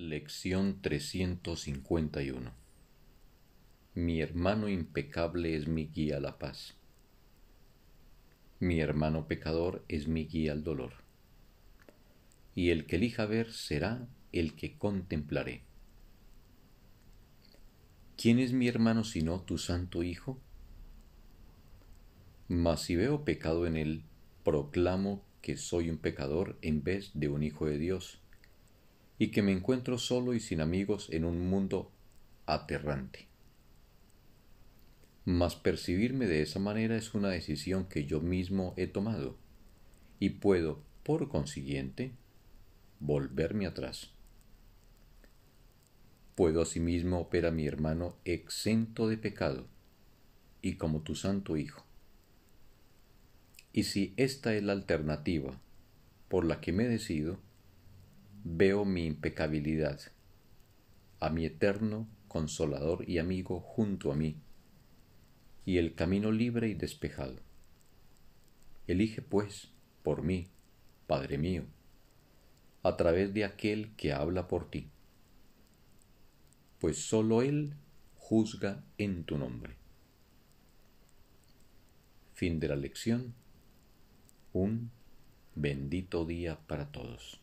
Lección 351 Mi hermano impecable es mi guía a la paz. Mi hermano pecador es mi guía al dolor. Y el que elija ver será el que contemplaré. ¿Quién es mi hermano sino tu santo Hijo? Mas si veo pecado en él, proclamo que soy un pecador en vez de un hijo de Dios y que me encuentro solo y sin amigos en un mundo aterrante. Mas percibirme de esa manera es una decisión que yo mismo he tomado y puedo, por consiguiente, volverme atrás. Puedo asimismo ver a mi hermano exento de pecado y como tu santo Hijo. Y si esta es la alternativa por la que me decido, veo mi impecabilidad, a mi eterno consolador y amigo junto a mí, y el camino libre y despejado. Elige, pues, por mí, Padre mío, a través de aquel que habla por ti, pues sólo Él juzga en tu nombre. Fin de la lección. Un bendito día para todos.